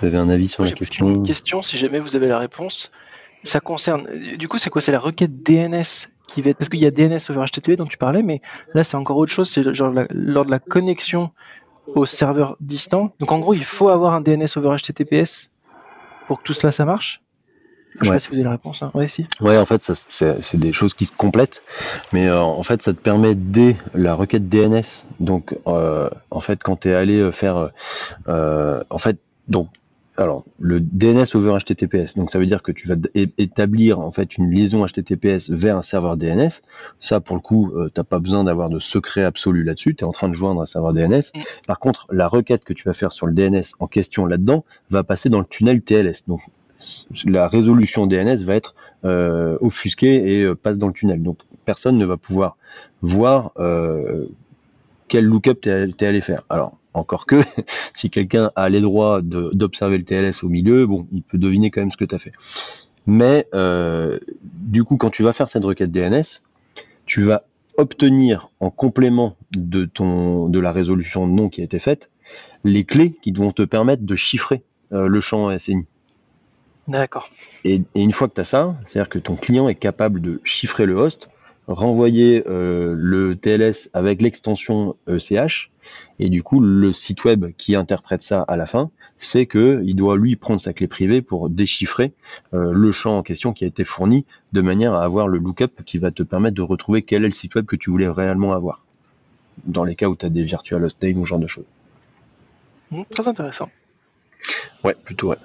vous avez un avis sur
Moi,
la
j'ai plutôt une
question
question, si jamais vous avez la réponse. Ça concerne. Du coup, c'est quoi? C'est la requête DNS qui va être. Parce qu'il y a DNS over HTTP dont tu parlais, mais là, c'est encore autre chose. C'est genre la- lors de la connexion au serveur distant. Donc, en gros, il faut avoir un DNS over HTTPS pour que tout cela, ça marche? Je sais
Ouais.
pas si vous avez la réponse. Hein. Ouais, si.
Ouais, en fait, ça, c'est c'est des choses qui se complètent, mais euh, en fait, ça te permet dès la requête DNS. Donc, euh, en fait, quand tu es allé euh, faire, euh, en fait, donc, alors, le DNS over HTTPS. Donc, ça veut dire que tu vas établir en fait une liaison HTTPS vers un serveur DNS. Ça, pour le coup, euh, t'as pas besoin d'avoir de secret absolu là-dessus. Tu es en train de joindre un serveur DNS.
Mm.
Par contre, la requête que tu vas faire sur le DNS en question là-dedans va passer dans le tunnel TLS. Donc, la résolution DNS va être euh, offusqué et euh, passe dans le tunnel. Donc personne ne va pouvoir voir euh, quel lookup t'es t'es allé faire. Alors encore que si quelqu'un a les droits d'observer le TLS au milieu, bon, il peut deviner quand même ce que tu as fait. Mais du coup, quand tu vas faire cette requête DNS, tu vas obtenir en complément de la résolution de nom qui a été faite les clés qui vont te permettre de chiffrer le champ SNI.
D'accord.
Et, et une fois que tu as ça, c'est-à-dire que ton client est capable de chiffrer le host, renvoyer euh, le TLS avec l'extension ECH, et du coup, le site web qui interprète ça à la fin, c'est que il doit lui prendre sa clé privée pour déchiffrer euh, le champ en question qui a été fourni, de manière à avoir le lookup qui va te permettre de retrouver quel est le site web que tu voulais réellement avoir. Dans les cas où tu as des virtual host names ou ce genre de choses.
Hmm, très intéressant.
Ouais, plutôt ouais.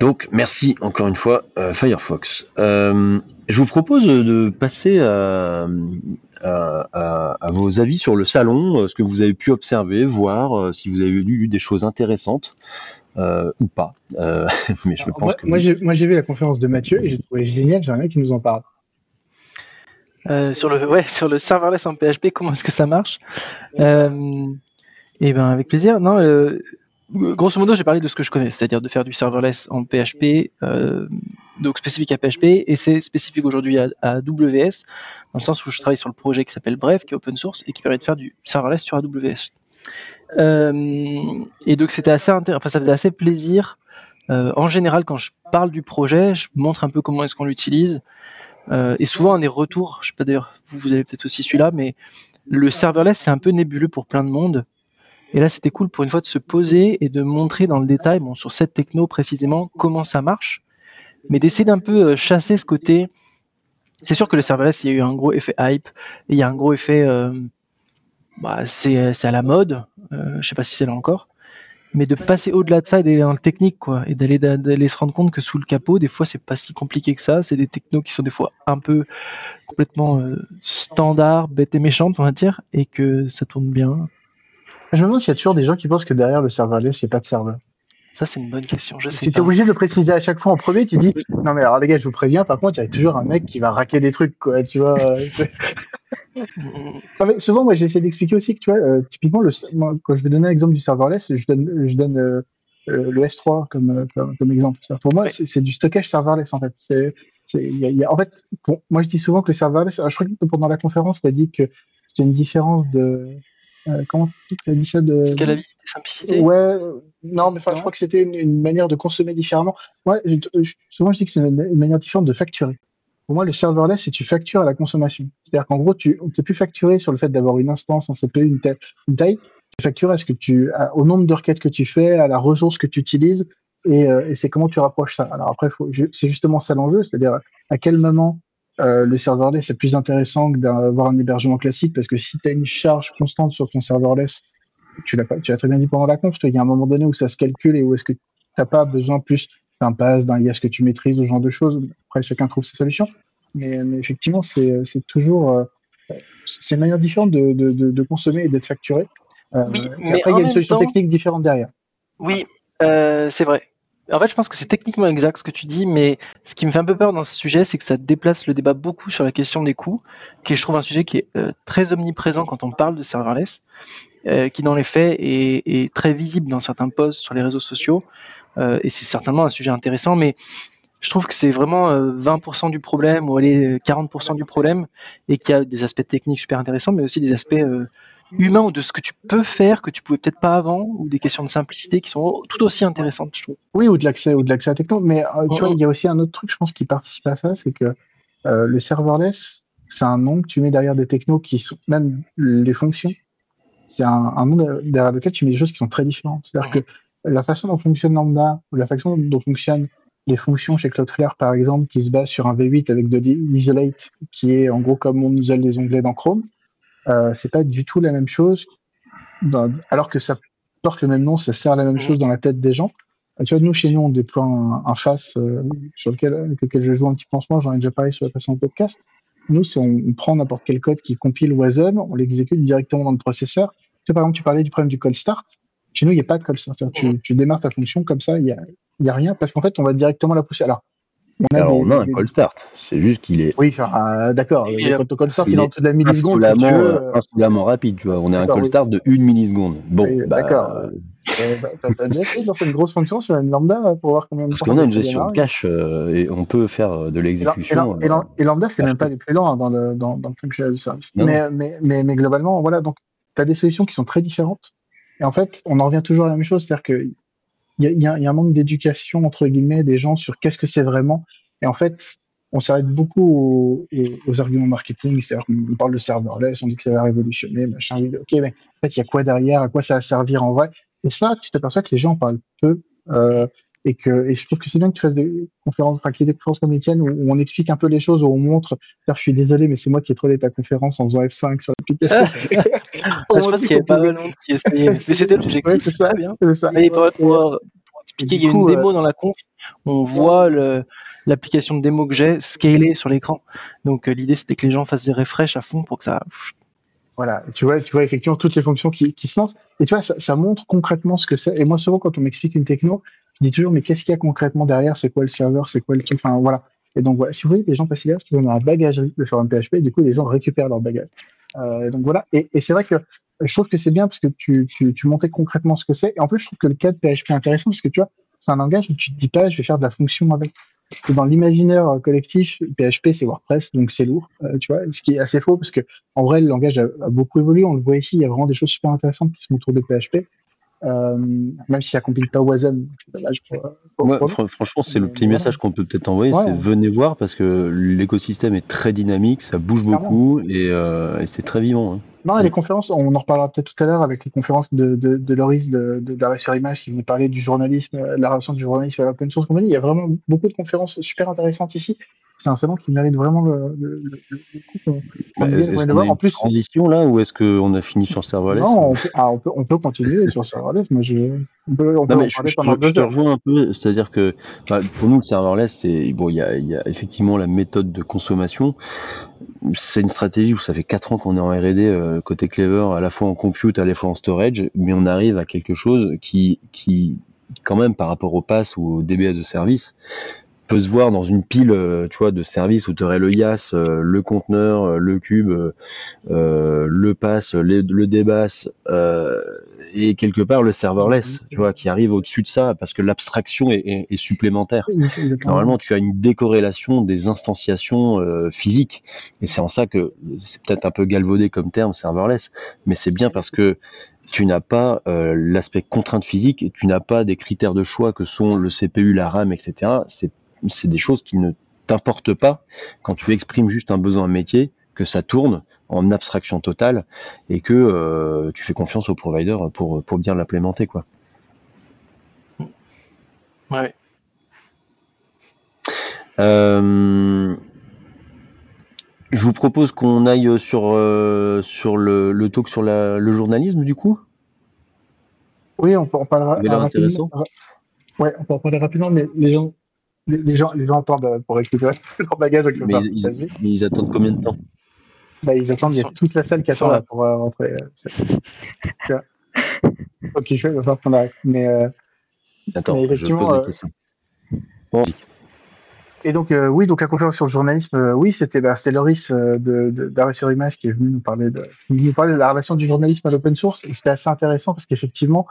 Donc merci encore une fois euh, Firefox. Euh, je vous propose de passer à, à- à- à vos avis sur le salon, euh, ce que vous avez pu observer, voir euh, si vous avez vu des choses intéressantes euh, ou pas. Euh, mais je
Alors,
pense
moi,
que
moi, j'ai moi, j'ai vu la conférence de Mathieu et j'ai trouvé génial. J'aimerais qu'il nous en parle.
Euh, sur le ouais sur le serverless en PHP, comment est-ce que ça marche? Euh, Eh ben avec plaisir. Non, euh, grosso modo, j'ai parlé de ce que je connais, c'est-à-dire de faire du serverless en PHP, euh, donc spécifique à PHP, et c'est spécifique aujourd'hui à, AWS, dans le sens où je travaille sur le projet qui s'appelle Bref, qui est open source et qui permet de faire du serverless sur AWS. Euh, et donc c'était assez intéressant, enfin ça faisait assez plaisir. Euh, en général, quand je parle du projet, je montre un peu comment est-ce qu'on l'utilise. Euh, et souvent, un des retours, je sais pas d'ailleurs, vous, vous avez peut-être aussi celui-là, mais le serverless, c'est un peu nébuleux pour plein de monde. Et là, c'était cool pour une fois de se poser et de montrer dans le détail, bon, sur cette techno précisément, comment ça marche, mais d'essayer d'un peu euh, chasser ce côté. C'est sûr que le serverless, il y a eu un gros effet hype, et il y a un gros effet, euh, bah, c'est c'est à la mode, euh, je sais pas si c'est là encore, mais de passer au-delà de ça et d'aller dans le technique, quoi, et d'aller se rendre compte que sous le capot, des fois, c'est pas si compliqué que ça, c'est des technos qui sont des fois un peu complètement euh, standards, bêtes et méchantes, on va dire, et que ça tourne bien.
Je me demande s'il y a toujours des gens qui pensent que derrière le serverless, il n'y a pas de serveur.
Ça, c'est une bonne question. Je sais
Si tu es obligé de le préciser à chaque fois en premier, tu dis non mais alors les gars, je vous préviens, par contre, il y a toujours un mec qui va raquer des trucs, quoi, tu vois. euh, Non, mais souvent, moi, j'essaie d'expliquer aussi que, tu vois, euh, typiquement, le, moi, quand je vais donner l'exemple du serverless, je donne, je donne euh, euh, le S3 comme, comme, comme exemple. Pour moi,
Ouais.
c'est du stockage serverless, en fait. C'est, y a, il y a- en fait, pour, moi, je dis souvent que le serverless, je crois que pendant la conférence, tu as dit que c'était une différence de, euh, comment tu as dit ça de,
Scalabilité, simplicité.
Ouais, euh, non, mais enfin, je crois que c'était une, une manière de consommer différemment. Ouais, je- souvent je dis que c'est une, une manière différente de facturer. pour moi, le serverless, c'est tu factures à la consommation. C'est-à-dire qu'en gros, tu n'es plus facturé sur le fait d'avoir une instance, un CPU, une, taille, une taille. Tu factures à ce que tu, à- au nombre de requêtes que tu fais, à la ressource que tu utilises, et, euh, et c'est comment tu rapproches ça. Alors après, c'est justement ça l'enjeu, c'est-à-dire à quel moment euh, le serverless est plus intéressant que d'avoir un hébergement classique, parce que si tu as une charge constante sur ton serverless, tu l'as pas, tu l'as très bien dit pendant la conf, il y a un moment donné où ça se calcule et où est-ce que tu n'as pas besoin plus d'un pass, d'un IAS que tu maîtrises, ce genre de choses. Après, chacun trouve ses solutions. Mais, mais effectivement, c'est toujours euh, c'est une manière différente de, de, de, de consommer et d'être facturé. Euh,
Oui, mais
après, il y a une solution
temps-
technique différente derrière.
Oui, euh, c'est vrai. En fait, je pense que c'est techniquement exact ce que tu dis, mais ce qui me fait un peu peur dans ce sujet, c'est que ça déplace le débat beaucoup sur la question des coûts, qui est, je trouve, un sujet qui est euh, très omniprésent quand on parle de serverless, euh, qui dans les faits est, très visible dans certains posts sur les réseaux sociaux, euh, et c'est certainement un sujet intéressant, mais je trouve que c'est vraiment euh, 20% du problème, ou allez, 40% du problème, et qu'il y a des aspects techniques super intéressants, mais aussi des aspects humain ou de ce que tu peux faire que tu pouvais peut-être pas avant ou des questions de simplicité qui sont tout aussi intéressantes je trouve.
Oui, ou de l'accès, ou de l'accès à la techno. Mais euh, tu vois, il y a aussi un autre truc, je pense, qui participe à ça, c'est que euh, le serverless, c'est un nom que tu mets derrière des technos qui sont, même les fonctions, c'est un, un nom de- derrière lequel tu mets des choses qui sont très différentes. C'est-à-dire que la façon dont fonctionne Lambda, ou la façon dont fonctionnent les fonctions chez Cloudflare, par exemple, qui se basent sur un V8 avec de l'isolate, qui est en gros comme on isole les onglets dans Chrome, euh, c'est pas du tout la même chose. dans- alors que ça porte le même nom, ça sert à la même chose dans la tête des gens. Euh, Tu vois, nous, chez nous, on déploie un, un FAS euh, sur lequel, avec lequel je joue un petit peu en ce moment, j'en ai déjà parlé sur la précédente podcast. Nous, c'est on, on prend n'importe quel code qui compile Wasm, on l'exécute directement dans le processeur. Tu sais, par exemple, tu parlais du problème du call start. Chez nous, il n'y a pas de call start. Tu, tu démarres ta fonction comme ça, il n'y a, y a rien, parce qu'en fait, on va directement la pousser. Alors, on a
Alors,
des-
on a un
des-
call start. C'est juste qu'il est
Oui, enfin, euh, d'accord. Le protocole start,
il
il est en dessous de la milliseconde, si tu veux.
euh, insolemment rapide, tu vois. On est un call
oui.
start de une milliseconde. Bon,
Oui,
bah,
d'accord.
euh,
bah, T'as déjà essayé de lancer une grosse fonction sur une lambda pour voir combien de
parce
temps
qu'on
ça
a une gestion de cache euh, et on peut faire euh, de
et,
l'exécution.
et, la- et lambda, c'est même pas les plus lents hein, dans le, dans, dans le functional service. Mais, mais, mais, mais globalement, voilà, donc tu as des solutions qui sont très différentes. Et en fait, on en revient toujours à la même chose, c'est-à-dire a, il y, il y a un manque d'éducation, entre guillemets, des gens sur qu'est-ce que c'est vraiment. Et en fait, on s'arrête beaucoup aux, aux- arguments marketing, c'est-à-dire qu'on parle de serverless, on dit que ça va révolutionner, machin, ok, mais en fait, il y a quoi derrière, à quoi ça va servir en vrai? Et ça, tu t'aperçois que les gens en parlent peu. Euh, et que et je trouve que c'est bien que tu fasses des conférences, enfin qu'il y ait des conférences comme les tiennes où, où on explique un peu les choses, où on montre. D'ailleurs, je suis désolé, mais c'est moi qui ai trollé ta conférence en faisant F5 sur l'application.
je pense qu'il y avait pas mal de monde qui essayait mais c'était l'objectif
Ouais, c'est ça.
bien
ça.
mais pour, pour- pour expliquer il y a une démo dans la conf on voit le l'application de démo que j'ai scalée sur l'écran donc euh, l'idée c'était que les gens fassent des refresh à fond pour que ça
Voilà, tu vois, tu vois effectivement toutes les fonctions qui, qui se lancent. Et tu vois, ça, ça montre concrètement ce que c'est. Et moi, souvent, quand on m'explique une techno, je dis toujours, mais qu'est-ce qu'il y a concrètement derrière? C'est quoi le serveur? C'est quoi le truc? Enfin, voilà. Et donc, voilà. Si vous voyez des gens passer derrière, c'est qu'on a un bagagerie de forum PHP, et du coup, les gens récupèrent leur bagage. Euh, donc, voilà. Et, et c'est vrai que je trouve que c'est bien parce que tu, tu, tu montrais concrètement ce que c'est. Et en plus, je trouve que le cas de PHP est intéressant parce que tu vois, c'est un langage où tu te dis pas, je vais faire de la fonction avec. Dans l'imaginaire collectif, PHP c'est WordPress, donc c'est lourd, euh, tu vois. Ce qui est assez faux parce que en vrai, le langage a, a beaucoup évolué. On le voit ici, il y a vraiment des choses super intéressantes qui sont autour de PHP. Euh, même si ça compile pas Wasm, c'est dommage pour, pour-
Ouais,
pour-
fr- franchement, c'est le petit message qu'on peut peut-être envoyer,
Ouais.
c'est venez voir parce que l'écosystème est très dynamique, ça bouge beaucoup et, euh, et c'est très vivant. hein.
Non, et les conférences, on en reparlera peut-être tout à l'heure avec les conférences de, de, de Loris de, de, d'Arrêt sur Image qui venait parler du journalisme, euh, la relation du journalisme à l'open source company. Il y a vraiment beaucoup de conférences super intéressantes ici. C'est un salon qui mérite vraiment le, le, le, le coup qu'on
Bah,
qu'on voir.
une
En plus,
transition là ou est-ce qu'on a fini sur serverless
non, on peut, ah, on peut, on peut continuer sur serverless. Moi, je, on peut, on
Non,
en
mais je,
parler
je
pendant
te, je
deux
te
heures.
rejoins un peu, c'est-à-dire que bah, pour nous le serverless, c'est bon, il y a, il y a effectivement la méthode de consommation. C'est une stratégie où ça fait quatre ans qu'on est en R&D euh, côté Clever, à la fois en compute, à la fois en storage, mais on arrive à quelque chose qui, qui quand même par rapport au pass ou au DBS de service peut se voir dans une pile, euh, tu vois, de services où tu aurais le YAS, euh, le conteneur, euh, le cube, euh, le pass, le, le euh, et quelque part le serverless, tu vois, qui arrive au-dessus de ça parce que l'abstraction est, est- est supplémentaire.
Oui.
Normalement, tu as une décorrélation des instantiations euh, physiques, et c'est en ça que c'est peut-être un peu galvaudé comme terme serverless, mais c'est bien parce que tu n'as pas euh, l'aspect contrainte physique, et tu n'as pas des critères de choix que sont le CPU, la RAM, etc. C'est des choses qui ne t'importe pas quand tu exprimes juste un besoin métier que ça tourne en abstraction totale et que euh, tu fais confiance au provider pour, pour bien l'implémenter quoi.
Ouais.
Euh, je vous propose qu'on aille sur, euh, sur le, le talk sur la, le journalisme du coup?
Oui, on peut en parler rapidement. Ouais, on peut en parler rapidement, mais les gens, les, les gens, les gens attendent euh, pour récupérer leur bagage.
Mais
faire
ils, attendent combien de temps?
Bah, ils attendent, il y a toute la salle qui attend là, pour euh, rentrer. euh, ok, je vais va falloir qu'on arrête. Mais, euh,
Attends,
Mais
je
effectivement,
pose la question.
Et donc, euh, oui, donc la conférence sur le journalisme, euh, oui, c'était bah, Loris euh, d'Arrêt sur Image qui est venu nous parler de, nous parler de la relation du journalisme à l'open source. Et c'était assez intéressant parce qu'effectivement,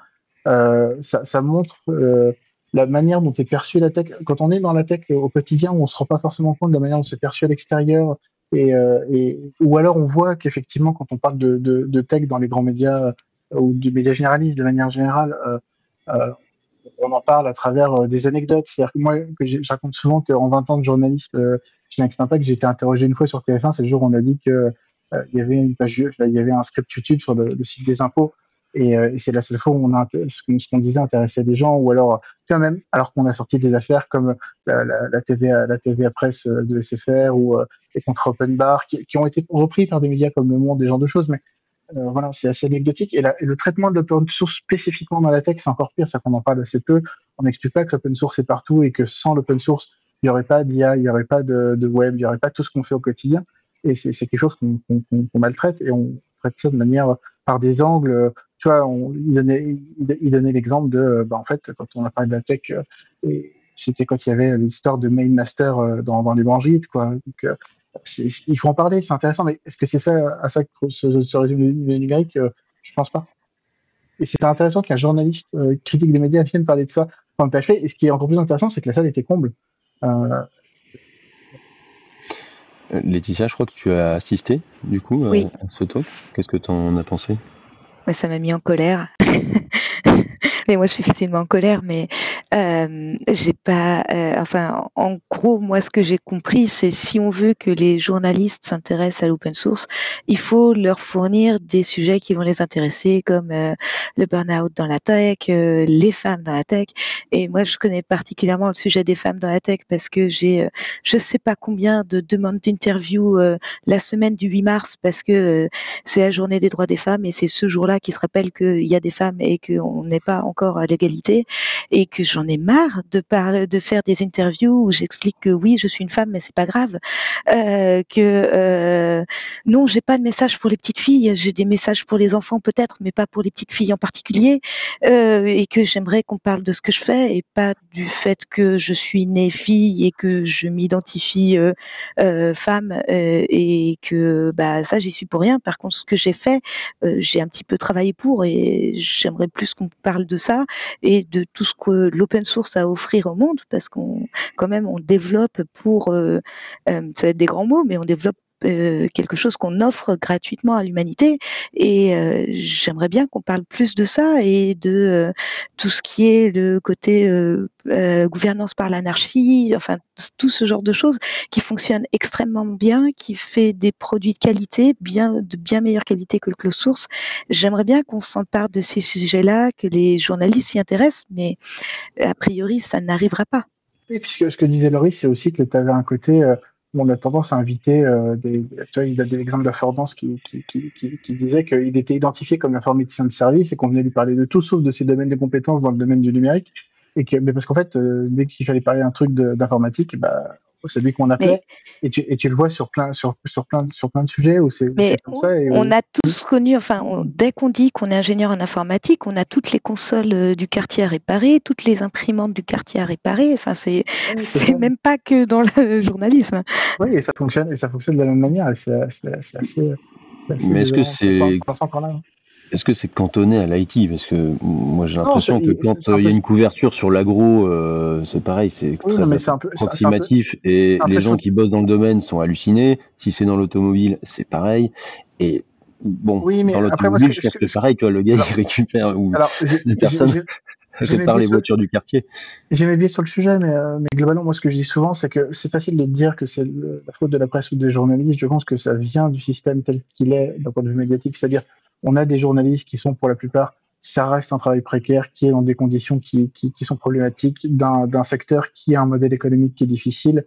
euh, ça, ça montre euh, la manière dont est perçue la tech. Quand on est dans la tech au quotidien, on se rend pas forcément compte de la manière dont c'est perçu à l'extérieur. Et, euh, et, ou alors on voit qu'effectivement, quand on parle de, de, de tech dans les grands médias ou du média généraliste de manière générale, euh, on en parle à travers euh, des anecdotes. C'est-à-dire que moi, que je raconte souvent qu'en 20 ans de journalisme euh, chez Next Impact, j'ai été interrogé une fois sur TF1, c'est le jour où on a dit que euh, il y avait une page, il y avait un script YouTube sur le, site des impôts. Et, c'est la seule fois où on a ce qu'on disait intéressait des gens, ou alors quand même, alors qu'on a sorti des affaires comme la, TVA, la TVA presse de SFR ou les contrats open bar, qui, qui ont été repris par des médias comme Le Monde, des genres de choses, mais euh, voilà, c'est assez anecdotique. Et, la- le traitement de l'open source spécifiquement dans la tech, c'est encore pire, ça qu'on en parle assez peu. On n'explique pas que l'open source est partout et que sans l'open source, il n'y aurait pas d'IA, il n'y aurait pas de, web, il n'y aurait pas tout ce qu'on fait au quotidien. Et c'est quelque chose qu'on qu'on- qu'on maltraite et on traite ça de manière par des angles. euh, Tu vois, on, il donnait, il, donnait l'exemple de, euh, bah, en fait, quand on a parlé de la tech, euh, c'était quand il y avait l'histoire de Main Master euh, dans, dans les branchites, quoi. Euh, il faut en parler, c'est intéressant, mais est-ce que c'est ça, à ça que se, se résume le, le numérique? Euh, Je pense pas. Et c'est intéressant qu'un journaliste euh, critique des médias vienne parler de ça dans le PHP. Et ce qui est encore plus intéressant, c'est que la salle était comble. Euh,
Laetitia, je crois que tu as assisté du coup à-
Oui.
à ce talk. Qu'est-ce que tu en as pensé?
Mais ça m'a mis en colère. mais moi, je suis facilement en colère, mais euh, j'ai pas. euh, enfin, en gros, moi, ce que j'ai compris, c'est si on veut que les journalistes s'intéressent à l'open source, il faut leur fournir des sujets qui vont les intéresser, comme euh, le burn-out dans la tech, euh, les femmes dans la tech. Et moi, je connais particulièrement le sujet des femmes dans la tech parce que j'ai, je sais pas combien de demandes d'interview la semaine du 8 mars parce que c'est la journée des droits des femmes et c'est ce jour-là qui se rappelle qu'il y a des femmes et qu'on n'est pas encore à l'égalité et que j'en ai marre de faire des interviews où j'explique que oui, je suis une femme, mais c'est pas grave, euh, que euh, non, j'ai pas de message pour les petites filles, j'ai des messages pour les enfants peut-être, mais pas pour les petites filles en particulier, euh, et que j'aimerais qu'on parle de ce que je fais et pas du fait que je suis née fille et que je m'identifie euh, femme et que bah ça j'y suis pour rien. Par contre, ce que j'ai fait, j'ai un petit peu travaillé pour et j'aimerais plus qu'on parle de ça et de tout ce que l'open source à offrir au monde parce qu'on quand même on développe pour euh, euh, ça va être des grands mots, mais on développe euh, quelque chose qu'on offre gratuitement à l'humanité et euh, j'aimerais bien qu'on parle plus de ça et de euh, tout ce qui est le côté gouvernance par l'anarchie, enfin tout ce genre de choses qui fonctionne extrêmement bien, qui fait des produits de qualité, bien de bien meilleure qualité que le close source. J'aimerais bien qu'on s'empare de ces sujets-là, que les journalistes s'y intéressent, mais a priori ça n'arrivera pas.
Oui, puisque ce que disait Laurie, c'est aussi que tu avais un côté on a tendance à inviter euh, des. Tu vois, il donné l'exemple d'Affordance qui, qui, qui, qui, disait qu'il était identifié comme informaticien de service et qu'on venait lui parler de tout sauf de ses domaines de compétences dans le domaine du numérique. Et que, mais parce qu'en fait, euh, dès qu'il fallait parler d'un truc d'informatique, bah, c'est lui qu'on appelait.
Mais-
Et, tu, et tu le vois sur plein, sur, sur plein, sur plein de sujets où c'est comme ça. Et où-
on a tous connu, enfin, on- dès qu'on dit qu'on est ingénieur en informatique, on a toutes les consoles euh, du quartier à réparer, toutes les imprimantes du quartier à réparer. Enfin, c'est
ça.
même pas que dans le journalisme.
Oui, et ça fonctionne, et ça fonctionne de la même manière. C'est assez.
Mais est-ce que c'est- Est-ce que c'est cantonné à l'IT Parce que moi j'ai l'impression que quand euh, il y a une couverture sur l'agro, euh, c'est pareil, c'est
Oui,
très
un peu. c'est- c'est un peu-
approximatif et les gens qui bossent dans le domaine sont hallucinés. Si c'est dans l'automobile, c'est pareil. Et bon,
Oui, mais
dans l'automobile, je
que-
pense que
que-
c'est pareil, tu vois, le gars
Alors-
il récupère ou les personnes-
J'aimais
que
bien
les voitures du quartier.
J'ai mes biais sur le sujet, mais, euh, mais globalement, moi, ce que je dis souvent, c'est que c'est facile de dire que c'est la faute de la presse ou des journalistes. Je pense que ça vient du système tel qu'il est d'un point de vue médiatique. C'est-à-dire, on a des journalistes qui sont, pour la plupart, ça reste un travail précaire qui est dans des conditions qui, qui, qui sont problématiques, d'un secteur qui a un modèle économique qui est difficile,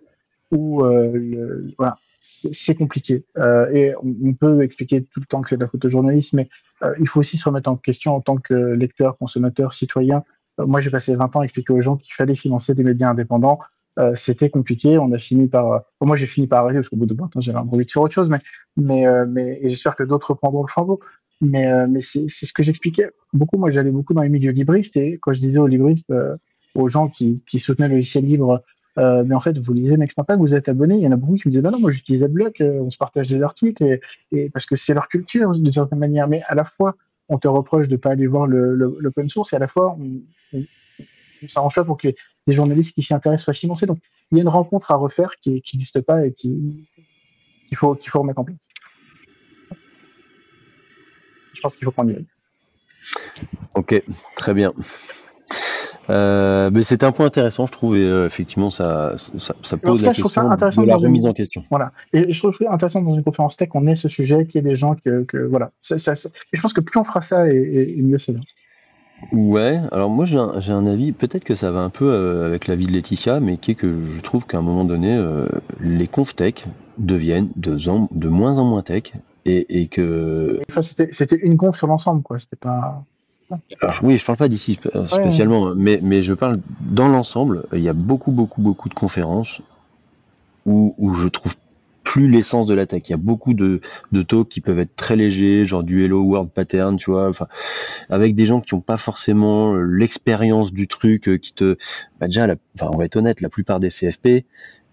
où euh, voilà, c'est compliqué. Euh, et on, peut expliquer tout le temps que c'est de la journaliste, mais euh, il faut aussi se remettre en question en tant que lecteur, consommateur, citoyen. Euh, Moi, j'ai passé 20 ans à expliquer aux gens qu'il fallait financer des médias indépendants. Euh, C'était compliqué. On a fini par. moi, j'ai fini par arrêter parce qu'au bout de 20 ans, j'avais un bruit sur autre chose. Mais, mais, mais j'espère que d'autres reprendront le flambeau. Mais, euh, mais c'est ce que j'expliquais beaucoup. Moi, j'allais beaucoup dans les milieux libristes et quand je disais aux libristes, euh, aux gens qui, qui soutenaient le logiciel libre, euh, mais en fait, vous lisez Next Impact, vous êtes abonné. Il y en a beaucoup qui me disaient non, non, moi, j'utilise AdBlock, euh, on se partage des articles et, et parce que c'est leur culture d'une certaine manière. Mais à la fois, on te reproche de pas aller voir le- le- l'open source et à la fois, on, on, on s'arrange pas pour que les, journalistes qui s'y intéressent soient financés. Donc, il y a une rencontre à refaire qui qui n'existe pas et qui qu'il faut qu'il faut remettre en place. Je pense qu'il faut qu'on y aille.
Ok, très bien. Euh, mais c'est un point intéressant, je trouve, et euh, effectivement, ça, ça, ça pose la
cas, ça
question
intéressant
de la
une-
remise en question.
Voilà. Et je trouve ça intéressant dans une conférence tech qu'on ait ce sujet, qu'il y ait des gens que, que voilà. Ça, ça, ça- Et je pense que plus on fera ça, et, et- et mieux c'est.
Ouais, alors moi j'ai un, avis, peut-être que ça va un peu euh, avec l'avis de Laetitia, mais qui est que je trouve qu'à un moment donné, les conf tech deviennent de, en- de moins en moins tech, et, et que
Enfin, c'était une conf sur l'ensemble, quoi. C'était pas.
Alors, oui, je parle pas d'ici spé- spécialement, mais, mais je parle dans l'ensemble. Il y a beaucoup, beaucoup, beaucoup de conférences où, où je trouve plus l'essence de la tech. Il y a beaucoup de, de talks qui peuvent être très légers, genre du Hello World Pattern, tu vois, enfin, avec des gens qui n'ont pas forcément l'expérience du truc, euh, qui te, bah déjà, la- enfin, on va être honnête, la plupart des CFP,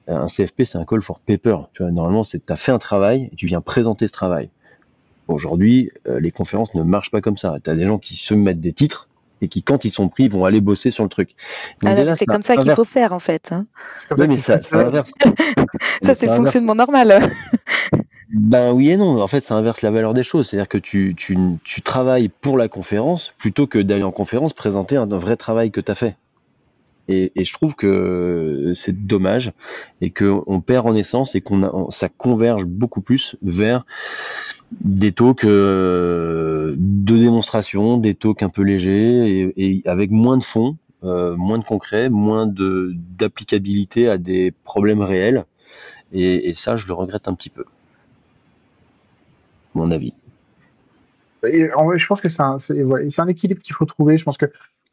un CFP c'est un call for paper. Tu vois, normalement, c'est t'as fait un travail et tu viens présenter ce travail. Aujourd'hui, euh, les conférences ne marchent pas comme ça. Tu as des gens qui se mettent des titres et qui, quand ils sont pris, vont aller bosser sur le truc.
Ah, c'est comme ça qu'il faut faire en fait. hein.
C'est comme
Oui,
ça
mais ça, ça
faire.
inverse.
Ça, c'est le fonctionnement normal.
Ben oui et non. En fait, ça inverse la valeur des choses. C'est-à-dire que tu, tu, tu travailles pour la conférence plutôt que d'aller en conférence présenter un, un vrai travail que tu as fait. Et, et je trouve que c'est dommage et qu'on perd en essence et qu'on ça converge beaucoup plus vers des talks euh, de démonstration, des talks un peu légers et, avec moins de fond, euh, moins de concret, moins d'applicabilité à des problèmes réels. Et, ça, je le regrette un petit peu. Mon avis.
Je pense que c'est un, un équilibre qu'il faut trouver. Je pense que euh,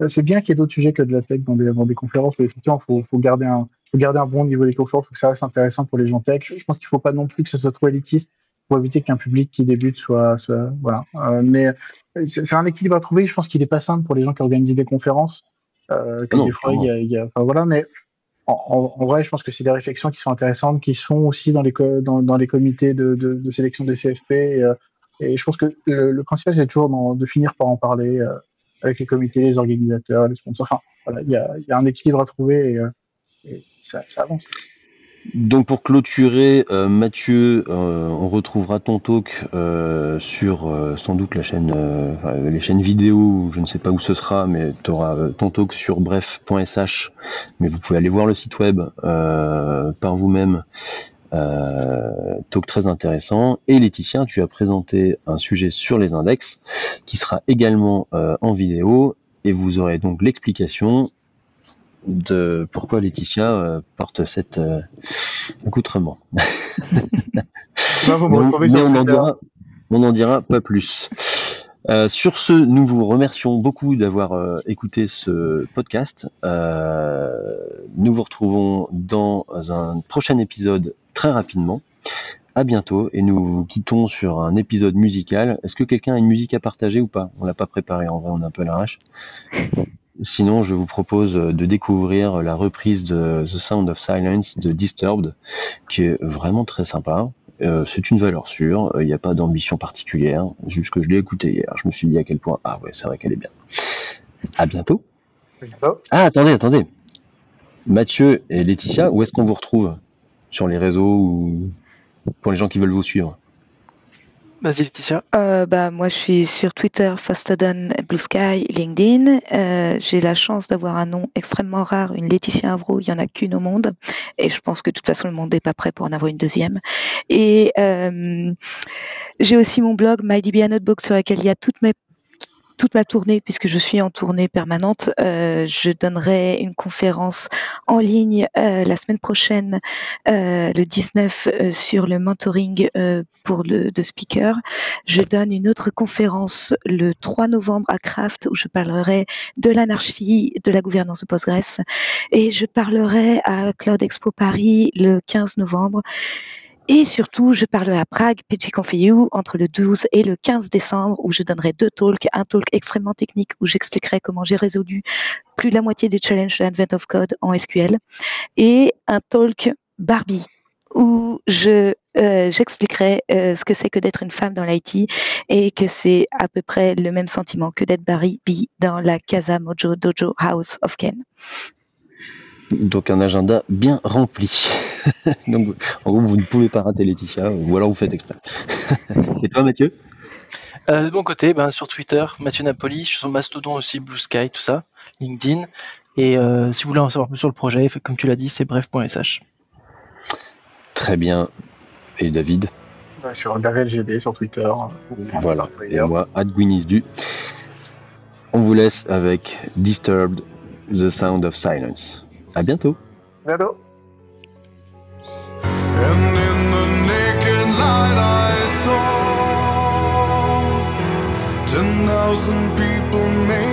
c'est bien qu'il y ait d'autres sujets que de la tech dans des, dans des conférences. Mais effectivement, faut, faut garder un, faut garder un bon niveau des conférences. Faut que ça reste intéressant pour les gens tech. Je, je pense qu'il faut pas non plus que ce soit trop élitiste pour éviter qu'un public qui débute soit, soit voilà. Euh, mais euh, c'est un équilibre à trouver. Je pense qu'il est pas simple pour les gens qui organisent des conférences. Euh, que
Non,
des fois, il y a, il y a, enfin, voilà. Mais en, vrai, je pense que c'est des réflexions qui sont intéressantes, qui sont aussi dans les, co- dans, dans les comités de, de, de sélection des CFP. Et, euh, et je pense que le, le principal, c'est toujours dans- de finir par en parler euh, avec les comités, les organisateurs, les sponsors. Enfin, voilà, il y a, un équilibre à trouver et, euh, ça, avance.
Donc pour clôturer, euh, Mathieu, euh, on retrouvera ton talk sur sans doute la chaîne, les chaînes vidéo, je ne sais pas où ce sera, mais tu auras ton talk sur bref.sh, mais vous pouvez aller voir le site web par vous-même. Euh, talk très intéressant. Et Laetitia, tu as présenté un sujet sur les index qui sera également euh, en vidéo et vous aurez donc l'explication de pourquoi Laetitia euh, porte cet euh, accoutrement.
Là, vous me
Mais mais on en dira, on en dira pas plus. Euh, sur ce, nous vous remercions beaucoup d'avoir euh, écouté ce podcast. Euh, nous vous retrouvons dans un prochain épisode très rapidement. À bientôt et nous vous quittons sur un épisode musical. Est-ce que quelqu'un a une musique à partager ou pas? On l'a pas préparé en vrai, on est un peu l'arrache. Sinon, je vous propose de découvrir la reprise de The Sound of Silence de Disturbed, qui est vraiment très sympa. Euh, c'est une valeur sûre, il n'y a pas d'ambition particulière, juste que je l'ai écouté hier. Je me suis dit à quel point, ah ouais, c'est vrai qu'elle est bien. À bientôt.
À bientôt.
Ah, attendez, attendez. Mathieu et Laetitia, où est-ce qu'on vous retrouve? Sur les réseaux ou pour les gens qui veulent vous suivre?
Vas-y Laetitia.
Euh, bah, moi, je suis sur Twitter, Fastodon, Blue Sky, LinkedIn. Euh, j'ai la chance d'avoir un nom extrêmement rare, une Laetitia Avro. Il y en a qu'une au monde, et je pense que de toute façon, le monde n'est pas prêt pour en avoir une deuxième. Et euh, j'ai aussi mon blog MyDBA Notebook sur lequel il y a toutes mes toute ma tournée, puisque je suis en tournée permanente, euh, je donnerai une conférence en ligne euh, la semaine prochaine, euh, le 19, euh, sur le mentoring pour le de speaker. Je donne une autre conférence le 3 novembre à Craft où je parlerai de l'anarchie de la gouvernance de Postgres et je parlerai à Cloud Expo Paris le 15 novembre. Et surtout, je parlerai à Prague, PGConf.eu, entre le 12 et le 15 décembre, où je donnerai deux talks. Un talk extrêmement technique, où j'expliquerai comment j'ai résolu plus de la moitié des challenges de Advent of Code en SQL. Et un talk Barbie, où euh, j'expliquerai euh, ce que c'est que d'être une femme dans l'IT et que c'est à peu près le même sentiment que d'être Barbie dans la Casa Mojo Dojo House of Ken.
Donc un agenda bien rempli. Donc en gros, vous ne pouvez pas rater Laetitia, ou alors vous faites exprès. Et toi Mathieu?
Euh, de mon côté, ben, sur Twitter, Mathieu Napoli, je suis sur Mastodon aussi, Blue Sky, tout ça, LinkedIn. Et euh, si vous voulez en savoir plus sur le projet, comme tu l'as dit, c'est bref.sh.
Très bien. Et David?
Ouais, sur DavelGD sur Twitter.
Voilà. Et moi, Adguinisdu. On vous laisse avec Disturbed, The Sound of Silence. À bientôt.
Bientôt.
And in the naked light I saw ten thousand people, maybe